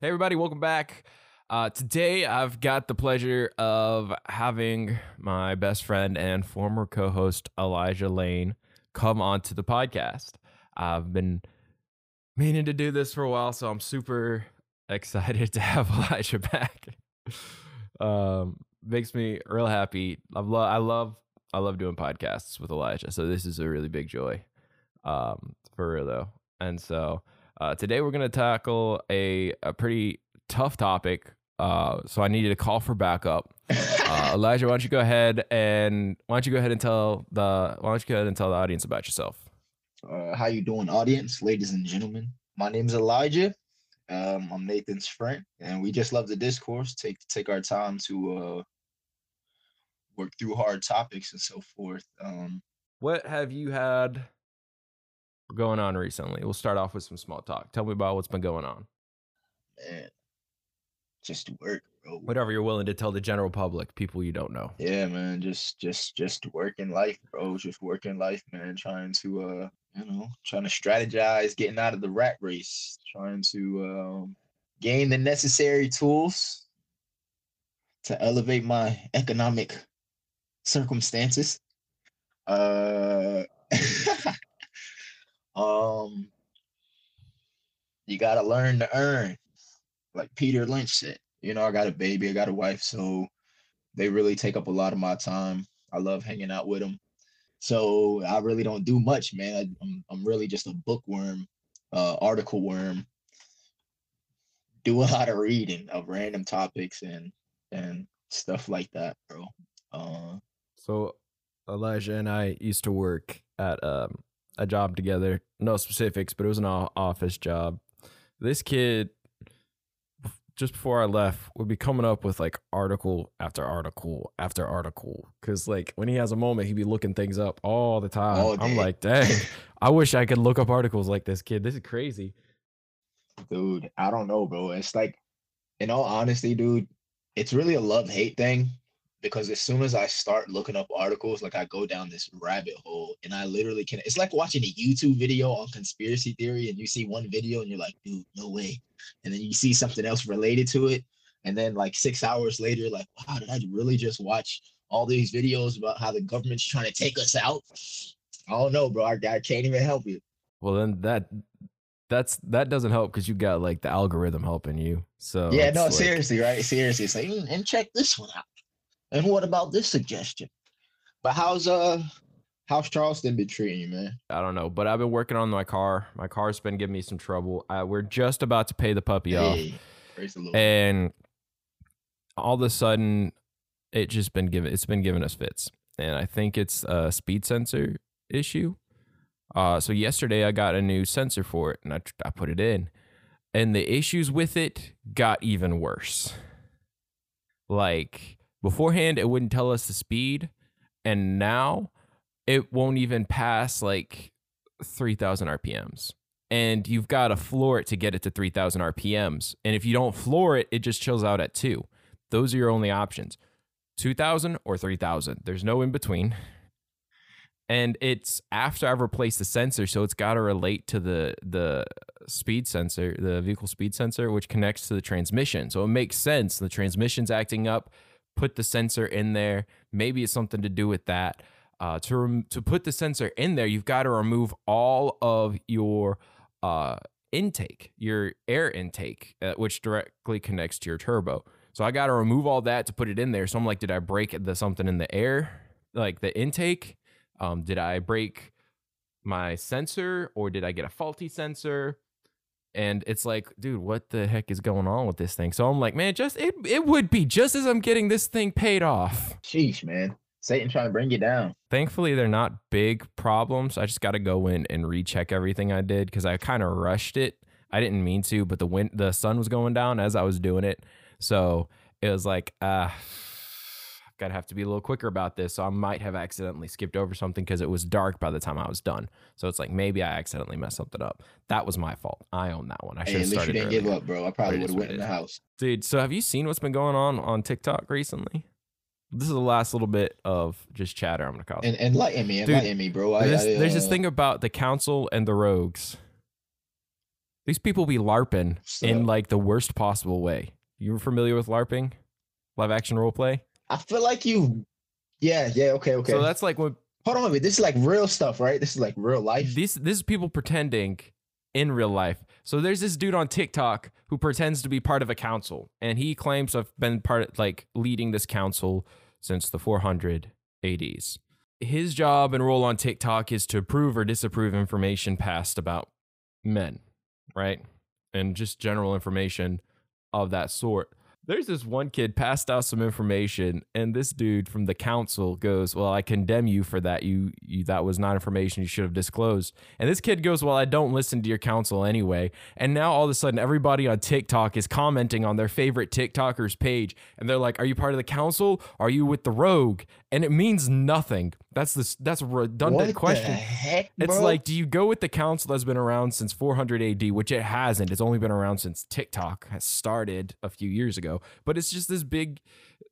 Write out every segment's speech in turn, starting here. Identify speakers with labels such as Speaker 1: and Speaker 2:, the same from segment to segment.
Speaker 1: Hey, everybody, welcome back. Uh, today, I've got the pleasure of having my best friend and former co host, Elijah Lane, come onto the podcast. I've been meaning to do this for a while, so I'm super excited to have Elijah back. um, makes me real happy. I love, I love, I love doing podcasts with Elijah, so this is a really big joy. Um, for real though, and so uh, today we're going to tackle a, a pretty tough topic. Uh, so I needed to call for backup. Uh, Elijah, why don't you go ahead and why don't you go ahead and tell the why don't you go ahead and tell the audience about yourself?
Speaker 2: Uh, how you doing, audience, ladies and gentlemen? My name is Elijah. Um, I'm Nathan's friend, and we just love the discourse. Take take our time to uh, work through hard topics and so forth. Um,
Speaker 1: What have you had going on recently? We'll start off with some small talk. Tell me about what's been going on.
Speaker 2: man, just work, bro.
Speaker 1: Whatever you're willing to tell the general public, people you don't know.
Speaker 2: Yeah, man, just just just working life, bro. Just working life, man. Trying to uh, you know, trying to strategize, getting out of the rat race, trying to um gain the necessary tools to elevate my economic circumstances. Uh um you gotta learn to earn, like Peter Lynch said. You know, I got a baby, I got a wife, so they really take up a lot of my time. I love hanging out with them. So I really don't do much, man. I, I'm I'm really just a bookworm, uh, article worm. Do a lot of reading of random topics and and stuff like that, bro. Uh,
Speaker 1: So Elijah and I used to work at um, a job together. No specifics, but it was an office job. This kid, just before I left, would be coming up with like article after article after article. Cause like when he has a moment, he'd be looking things up all the time.
Speaker 2: All
Speaker 1: I'm like, dang, I wish I could look up articles like this kid. This is crazy.
Speaker 2: dude, I don't know, bro. It's like, in all honesty, dude, it's really a love hate thing because as soon as I start looking up articles, like I go down this rabbit hole and I literally can. It's like watching a YouTube video on conspiracy theory and you see one video and you're like, dude, no way. And then you see something else related to it. And then like six hours later, like, wow, did I really just watch all these videos about how the government's trying to take us out? I don't know, bro. I, I can't even help you.
Speaker 1: Well, then that that's that doesn't help because you got like the algorithm helping you. So
Speaker 2: yeah, no,
Speaker 1: like-
Speaker 2: seriously, right? Seriously, it's like, "Mm, and check this one out. And what about this suggestion? But how's uh how's Charleston been treating you, man?
Speaker 1: I don't know, but I've been working on my car. My car's been giving me some trouble. Uh, we're just about to pay the puppy off,
Speaker 2: Hey, Lord.
Speaker 1: and all of a sudden, it just been giving. It's been giving us fits, and I think it's a speed sensor issue. Uh, so yesterday I got a new sensor for it, and I I put it in, and the issues with it got even worse. Like beforehand, it wouldn't tell us the speed, and now it won't even pass like 3000 RPMs. And you've got to floor it to get it to 3000 RPMs. And if you don't floor it, it just chills out at two. Those are your only options 2000 or 3000. There's no in between. And it's after I've replaced the sensor, so it's got to relate to the the speed sensor, the vehicle speed sensor, which connects to the transmission. So it makes sense. The transmission's acting up. Put the sensor in there. Maybe it's something to do with that. Uh, to rem- to put the sensor in there, you've got to remove all of your uh, intake, your air intake, uh, which directly connects to your turbo. So I got to remove all that to put it in there. So I'm like, did I break the something in the air, like the intake? Um, did I break my sensor or did I get a faulty sensor? And it's like, dude, what the heck is going on with this thing? So I'm like, man, just it it would be just as I'm getting this thing paid off.
Speaker 2: Sheesh, man. Satan trying to bring you down.
Speaker 1: Thankfully, they're not big problems. I just got to go in and recheck everything I did because I kind of rushed it. I didn't mean to, but the wind, the sun was going down as I was doing it, so it was like, uh, To have to be a little quicker about this. So I might have accidentally skipped over something because it was dark by the time I was done. So it's like maybe I accidentally messed something up. That was my fault. I own that one. I should
Speaker 2: Hey,
Speaker 1: have
Speaker 2: at least you didn't give up, bro. I probably would have went in the house.
Speaker 1: Dude, so have you seen what's been going on on TikTok recently? This is the last little bit of just chatter. I'm gonna call it.
Speaker 2: And enlighten me,
Speaker 1: Dude,
Speaker 2: enlighten me, bro. I,
Speaker 1: There's,
Speaker 2: I,
Speaker 1: there's this
Speaker 2: uh,
Speaker 1: thing about the council and the rogues. These people be LARPing
Speaker 2: So-
Speaker 1: in like the worst possible way. You familiar with LARPing? Live action role play?
Speaker 2: I feel like you. Yeah, yeah, okay, okay.
Speaker 1: So that's like when
Speaker 2: Hold on a minute. This is like real stuff, right? This is like real life.
Speaker 1: These this is people pretending in real life. So there's this dude on TikTok who pretends to be part of a council, and he claims to have been part of, like leading this council since the 400 ADs. His job and role on TikTok is to approve or disapprove information passed about men, right? And just general information of that sort. There's this one kid passed out some information, and this dude from the council goes, "Well, I condemn you for that. You, you that was not information you should have disclosed." And this kid goes, "Well, I don't listen to your council anyway." And now all of a sudden, everybody on TikTok is commenting on their favorite TikToker's page, and they're like, "Are you part of the council? Are you with the rogue?" And it means nothing. That's this. That's a redundant
Speaker 2: what
Speaker 1: question.
Speaker 2: the heck,
Speaker 1: It's like, do you go with the council that's been around since 400 AD, which it hasn't? It's only been around since TikTok has started a few years ago. But it's just this big,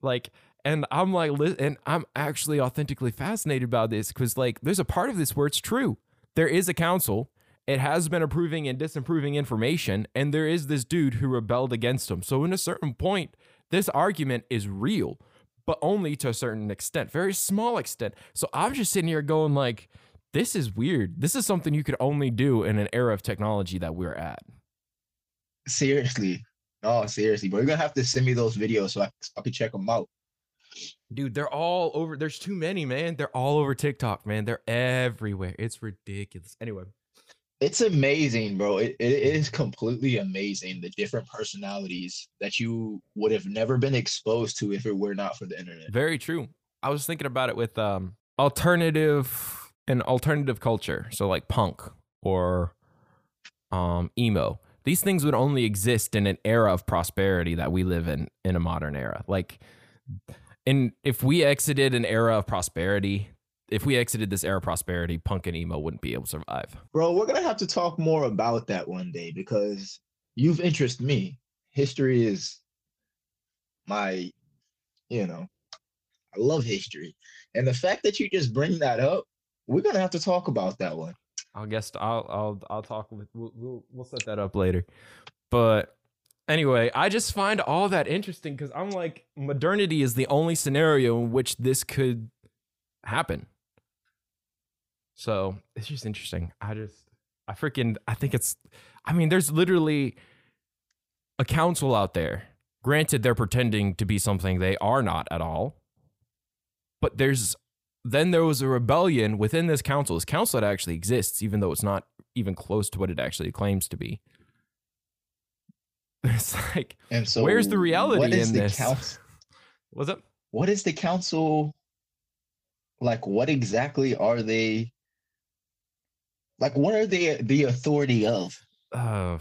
Speaker 1: like, and I'm like, and I'm actually authentically fascinated about this because, like, there's a part of this where it's true. There is a council. It has been approving and disapproving information, and there is this dude who rebelled against him. So, in a certain point, this argument is real, but only to a certain extent, very small extent. So I'm just sitting here going like, this is weird. This is something you could only do in an era of technology that we're at.
Speaker 2: seriously. No, seriously, bro. You're gonna have to send me those videos so I, so I can check them out.
Speaker 1: Dude, they're all over. There's too many, man. They're all over TikTok, man. They're everywhere. It's ridiculous. Anyway,
Speaker 2: It's amazing, bro. It, it is completely amazing the different personalities that you would have never been exposed to if it were not for the internet.
Speaker 1: very true. I was thinking about it with um alternative and alternative culture. So like punk or um emo. These things would only exist in an era of prosperity that we live in in a modern era. Like and if we exited an era of prosperity, if we exited this era of prosperity, punk and emo wouldn't be able to survive.
Speaker 2: Bro, we're gonna have to talk more about that one day because you've interested me. History is my, you know, I love history. And the fact that you just bring that up, we're gonna have to talk about that one.
Speaker 1: I'll guess I'll I'll I'll talk with we'll we'll, we'll set that up later. But anyway, I just find all that interesting because I'm like modernity is the only scenario in which this could happen. So it's just interesting. I just I freaking I think it's I mean there's literally a council out there. Granted, they're pretending to be something they are not at all. But there's then there was a rebellion within this council. This council that actually exists, even though it's not even close to what it actually claims to be. It's like,
Speaker 2: And so
Speaker 1: where's the reality
Speaker 2: what is
Speaker 1: in
Speaker 2: the
Speaker 1: this?
Speaker 2: council?
Speaker 1: What's up?
Speaker 2: What is the council like? What exactly are they? Like, what are they the authority of?
Speaker 1: Uh,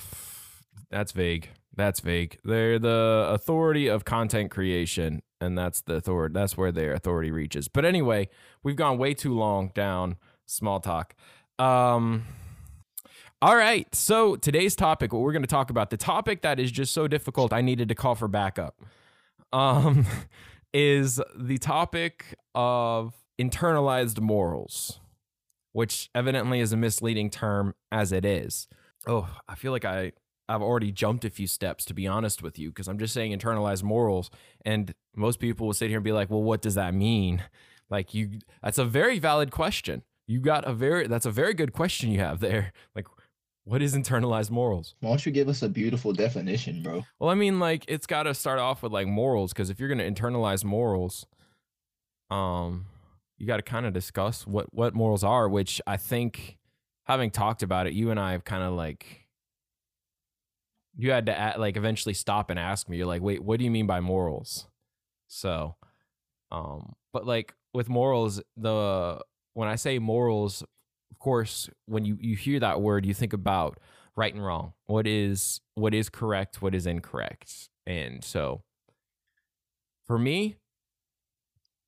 Speaker 1: that's vague. That's vague. They're the authority of content creation, and that's the authority. That's where their authority reaches. But anyway, we've gone way too long down small talk. Um. All right. So today's topic, what we're going to talk about, the topic that is just so difficult, I needed to call for backup, um, is the topic of internalized morals, which evidently is a misleading term as it is. Oh, I feel like I I've already jumped a few steps to be honest with you because I'm just saying internalized morals and most people will sit here and be like, "Well, what does that mean?" Like you that's a very valid question. You got a very that's a very good question you have there. Like what is internalized morals?
Speaker 2: Why don't you give us a beautiful definition, bro?
Speaker 1: Well, I mean like it's got to start off with like morals because if you're going to internalize morals um you got to kind of discuss what what morals are, which I think having talked about it, you and I have kind of like you had to a like eventually stop and ask me. You're like, "Wait, what do you mean by morals?" So, um but like with morals, the when I say morals, of course, when you you hear that word, you think about right and wrong. What is what is correct, what is incorrect. And so for me,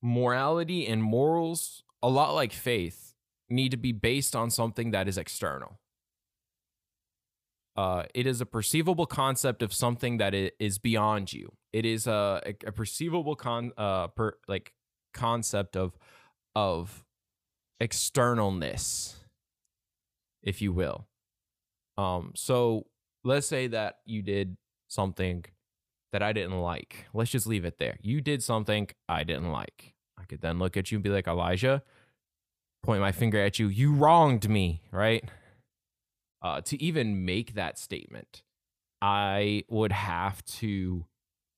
Speaker 1: morality and morals, a lot like faith, need to be based on something that is external. Uh, it is a perceivable concept of something that is beyond you. It is a, a, perceivable con uh per, like concept of of externalness, if you will. Um, so let's say that you did something that I didn't like. Let's just leave it there. You did something I didn't like. I could then look at you and be like, Elijah, point my finger at you. You wronged me, right? Uh, to even make that statement, I would have to,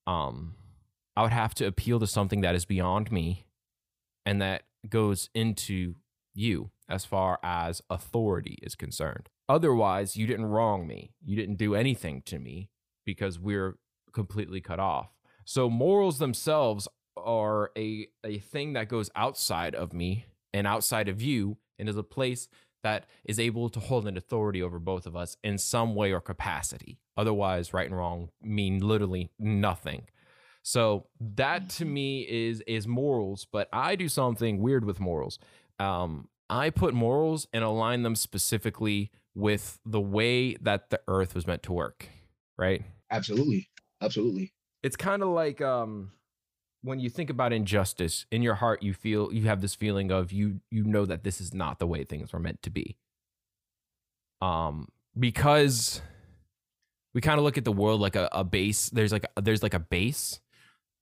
Speaker 1: um, I would have to appeal to something that is beyond me, and that goes into you as far as authority is concerned. Otherwise, you didn't wrong me. You didn't do anything to me because we're completely cut off. So morals themselves are a a thing that goes outside of me and outside of you and is a place that is able to hold an authority over both of us in some way or capacity. Otherwise, right and wrong mean literally nothing. So that to me is is morals, but I do something weird with morals. Um, I put morals and align them specifically with the way that the earth was meant to work, right?
Speaker 2: Absolutely. Absolutely.
Speaker 1: It's kind of like um when you think about injustice in your heart you feel you have this feeling of you you know that this is not the way things were meant to be. Um because we kind of look at the world like a, a base there's like there's like a base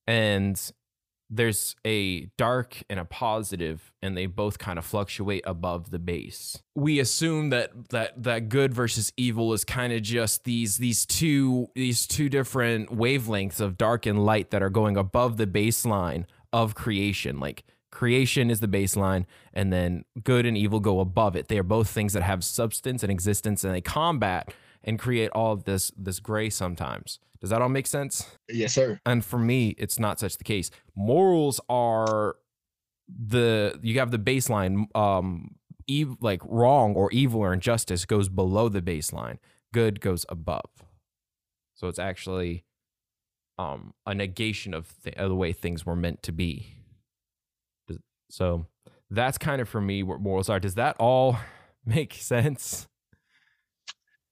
Speaker 1: and there's a dark and a positive and they both kind of fluctuate above the base. We assume that that that good versus evil is kind of just these these two these two different wavelengths of dark and light that are going above the baseline of creation. Like creation is the baseline and then good and evil go above it. They are both things that have substance and existence and they combat and create all of this this gray sometimes does that all make sense?
Speaker 2: Yes, sir.
Speaker 1: And for me, it's not such the case. Morals are the you have the baseline um ev- like wrong or evil or injustice goes below the baseline. Good goes above. So it's actually um a negation of, th- of the way things were meant to be. So that's kind of for me what morals are. Does that all make sense?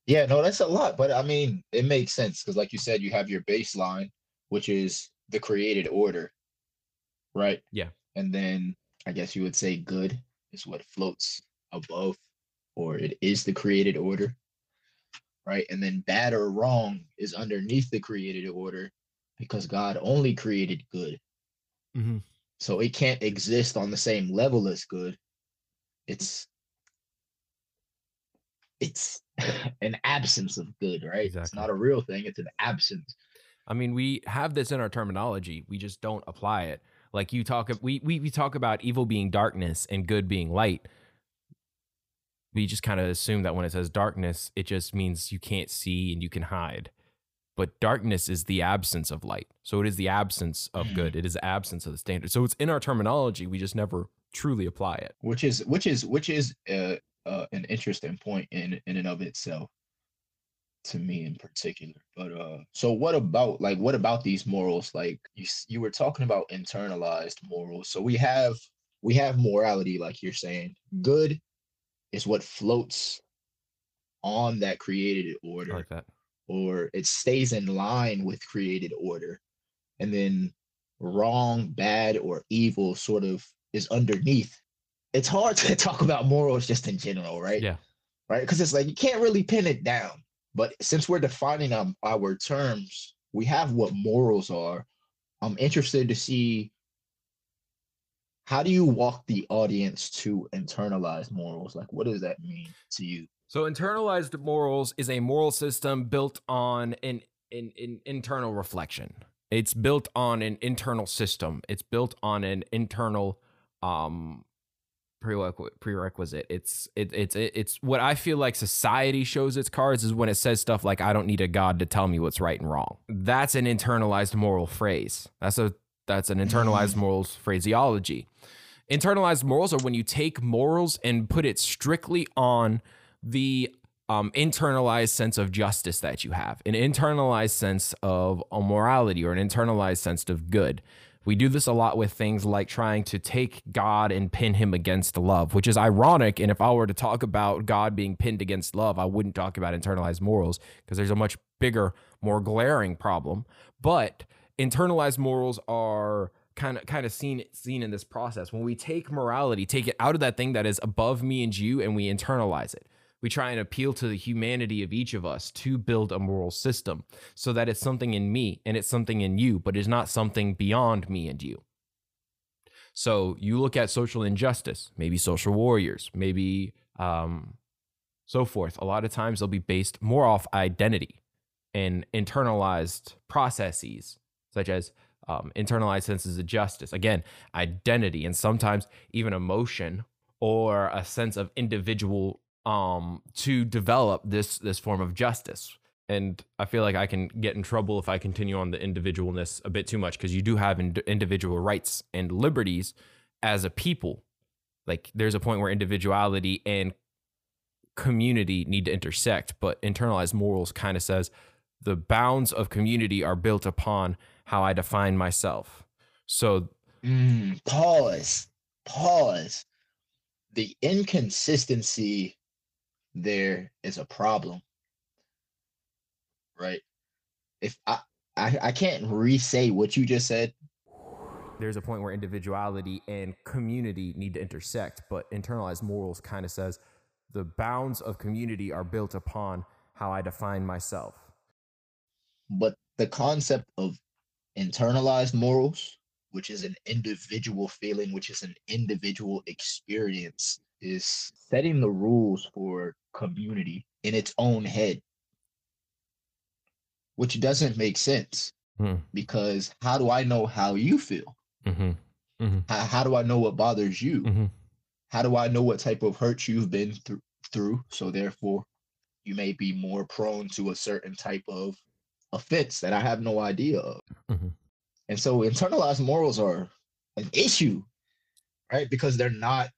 Speaker 2: Yeah, no, that's a lot, but I mean, it makes sense because, like you said, you have your baseline, which is the created order, right?
Speaker 1: Yeah.
Speaker 2: And then I guess you would say good is what floats above, or it is the created order, right? And then bad or wrong is underneath the created order because God only created good.
Speaker 1: Mm-hmm.
Speaker 2: So it can't exist on the same level as good. It's it's an absence of good, right? Exactly. It's not a real thing, it's an absence.
Speaker 1: I mean, we have this in our terminology, we just don't apply it. Like you talk we we, we talk about evil being darkness and good being light. We just kind of assume that when it says darkness, it just means you can't see and you can hide. But darkness is the absence of light. So it is the absence of mm. good. It is the absence of the standard. So it's in our terminology. We just never truly apply it.
Speaker 2: Which is which is which is uh, uh, an interesting point in in and of itself to me in particular but uh so what about like what about these morals? Like you you were talking about internalized morals so we have we have morality like you're saying. Good is what floats on that created order
Speaker 1: like that.
Speaker 2: or it stays in line with created order and then wrong bad or evil sort of is underneath it's hard to talk about morals just in general, right?
Speaker 1: Yeah.
Speaker 2: Right. Because it's like you can't really pin it down. But since we're defining um, our terms, we have what morals are. I'm interested to see how do you walk the audience to internalize morals? Like, what does that mean to you?
Speaker 1: So, internalized morals is a moral system built on an, an, an internal reflection. It's built on an internal system. It's built on an internal um prerequisite. It's it, it's it, it's what I feel like society shows its cards is when it says stuff like I don't need a god to tell me what's right and wrong. That's an internalized moral phrase. That's a that's an internalized morals phraseology. Internalized morals are when you take morals and put it strictly on the um, internalized sense of justice that you have, an internalized sense of a morality or an internalized sense of good. We do this a lot with things like trying to take God and pin him against love, which is ironic. And if I were to talk about God being pinned against love, I wouldn't talk about internalized morals because there's a much bigger, more glaring problem. But internalized morals are kind of kind of seen seen in this process when we take morality take it out of that thing that is above me and you and we internalize it We try and appeal to the humanity of each of us to build a moral system so that it's something in me and it's something in you, but it's not something beyond me and you. So you look at social injustice, maybe social warriors, maybe um, so forth. A lot of times they'll be based more off identity and internalized processes, such as um, internalized senses of justice. Again, identity and sometimes even emotion or a sense of individual um, to develop this this form of justice. And I feel like I can get in trouble if I continue on the individualness a bit too much because you do have ind- individual rights and liberties as a people. Like there's a point where individuality and community need to intersect, but internalized morals kind of says the bounds of community are built upon how I define myself. So
Speaker 2: Mm, pause. Pause. The inconsistency there is a problem. Right? If I I, I can't re-say what you just said.
Speaker 1: there's a point where individuality and community need to intersect, but internalized morals kind of says the bounds of community are built upon how I define myself.
Speaker 2: But the concept of internalized morals, which is an individual feeling, which is an individual experience, is setting the rules for community in its own head, which doesn't make sense
Speaker 1: Hmm.
Speaker 2: because how do I know how you feel?
Speaker 1: Mm-hmm.
Speaker 2: How, how do I know what bothers you?
Speaker 1: Mhm.
Speaker 2: How do I know what type of hurt you've been through? Through so therefore, you may be more prone to a certain type of offense that I have no idea of.
Speaker 1: Mhm.
Speaker 2: And so internalized morals are an issue, right? Because they're not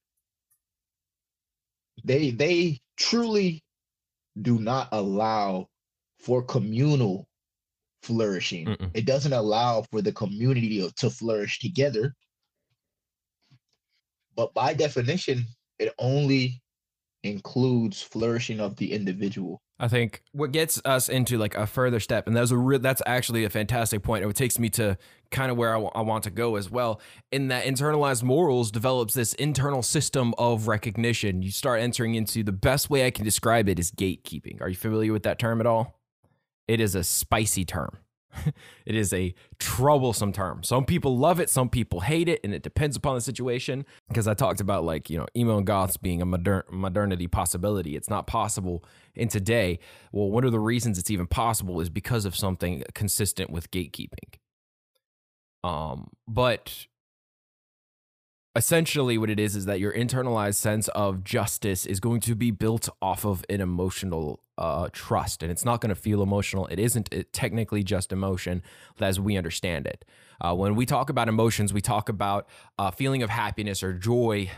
Speaker 2: they they truly do not allow for communal flourishing.
Speaker 1: Mm-mm.
Speaker 2: It doesn't allow for the community to- to flourish together. But by definition, it only includes flourishing of the individual.
Speaker 1: I think what gets us into like a further step, and that's a re- that's actually a fantastic point. It takes me to kind of where I wa- I want to go as well. In that internalized morals develops this internal system of recognition. You start entering into the best way I can describe it is gatekeeping. Are you familiar with that term at all? It is a spicy term. it is a troublesome term. Some people love it, some people hate it, and it depends upon the situation. Because I talked about like you know emo and goths being a modern modernity possibility. It's not possible in today. Well, one of the reasons it's even possible is because of something consistent with gatekeeping. Um, but essentially what it is is that your internalized sense of justice is going to be built off of an emotional uh, trust and it's not going to feel emotional. It isn't it technically just emotion as we understand it. Uh, when we talk about emotions we talk about a feeling of happiness or joy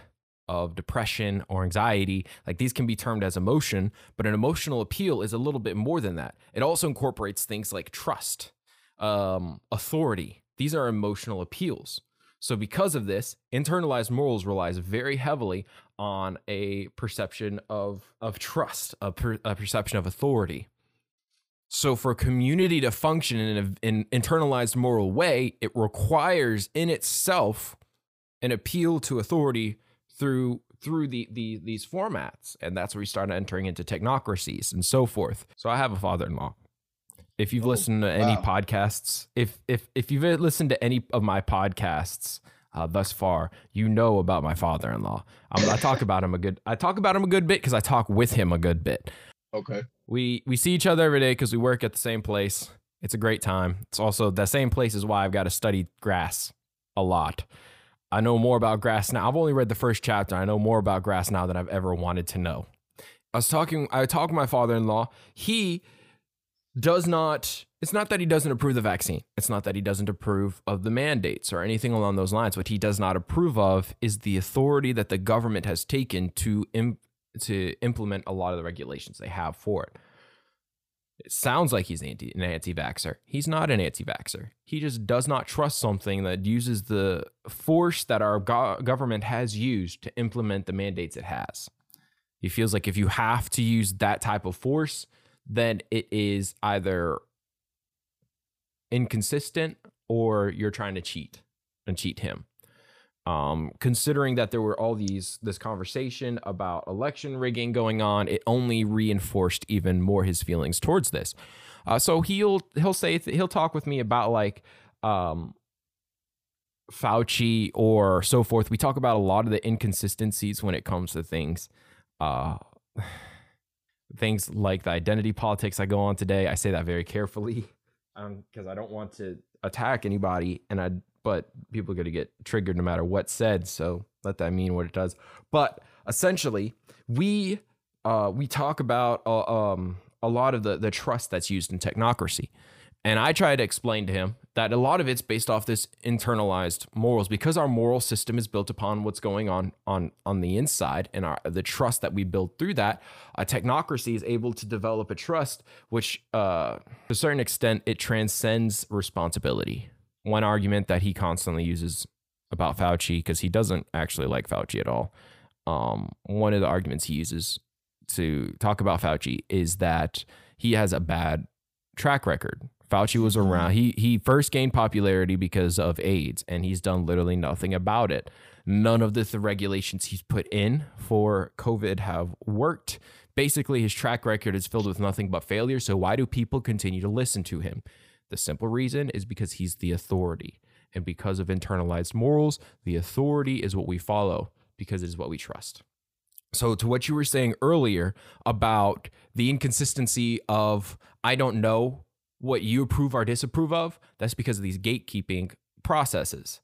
Speaker 1: of depression or anxiety. Like these can be termed as emotion but an emotional appeal is a little bit more than that. It also incorporates things like trust um, authority. These are emotional appeals. So, because of this, internalized morals relies very heavily on a perception of, of trust, a, per, a perception of authority. So, for a community to function in an in internalized moral way, it requires in itself an appeal to authority through through the, the these formats, and that's where we start entering into technocracies and so forth. So, I have a father-in-law. If you've
Speaker 2: Oh,
Speaker 1: listened to any
Speaker 2: wow.
Speaker 1: podcasts, if if if you've listened to any of my podcasts uh, thus far, you know about my father-in-law. I talk about him a good. I talk about him a good bit because I talk with him a good bit.
Speaker 2: Okay.
Speaker 1: We we see each other every day because we work at the same place. It's a great time. It's also the same place is why I've got to study grass a lot. I know more about grass now. I've only read the first chapter. I know more about grass now than I've ever wanted to know. I was talking. I talked with my father-in-law. He does not. It's not that he doesn't approve the vaccine. It's not that he doesn't approve of the mandates or anything along those lines. What he does not approve of is the authority that the government has taken to to implement a lot of the regulations they have for it. It sounds like he's anti an anti-vaxxer. He's not an anti-vaxxer. He just does not trust something that uses the force that our go- government has used to implement the mandates it has. He feels like if you have to use that type of force, then it is either inconsistent or you're trying to cheat and cheat him. Um, considering that there were all these this conversation about election rigging going on, it only reinforced even more his feelings towards this. Uh, so he'll he'll say he'll talk with me about like um, Fauci or so forth. We talk about a lot of the inconsistencies when it comes to things. Uh, things like the identity politics I go on today. I say that very carefully because um, I don't want to attack anybody, and I but people are going to get triggered no matter what's said. So let that mean what it does. But essentially, we uh, we talk about uh, um, a lot of the the trust that's used in technocracy. And I try to explain to him that a lot of it's based off this internalized morals because our moral system is built upon what's going on on on the inside and our the trust that we build through that. A technocracy is able to develop a trust which, uh, to a certain extent, it transcends responsibility. One argument that he constantly uses about Fauci because he doesn't actually like Fauci at all. Um, one of the arguments he uses to talk about Fauci is that he has a bad track record Fauci was around. He he first gained popularity because of AIDS, and he's done literally nothing about it. None of the, the regulations he's put in for COVID have worked. Basically, his track record is filled with nothing but failure. So why do people continue to listen to him? The simple reason is because he's the authority. And because of internalized morals, the authority is what we follow because it is what we trust. So, to what you were saying earlier about the inconsistency of, I don't know what you approve or disapprove of, that's because of these gatekeeping processes.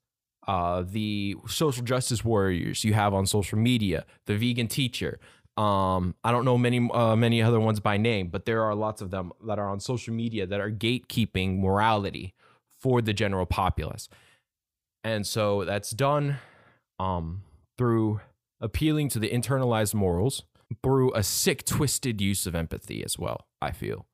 Speaker 1: Uh, the social justice warriors you have on social media, the vegan teacher. Um, I don't know many uh, many other ones by name, but there are lots of them that are on social media that are gatekeeping morality for the general populace, and so that's done um, through appealing to the internalized morals through a sick, twisted use of empathy as well. I feel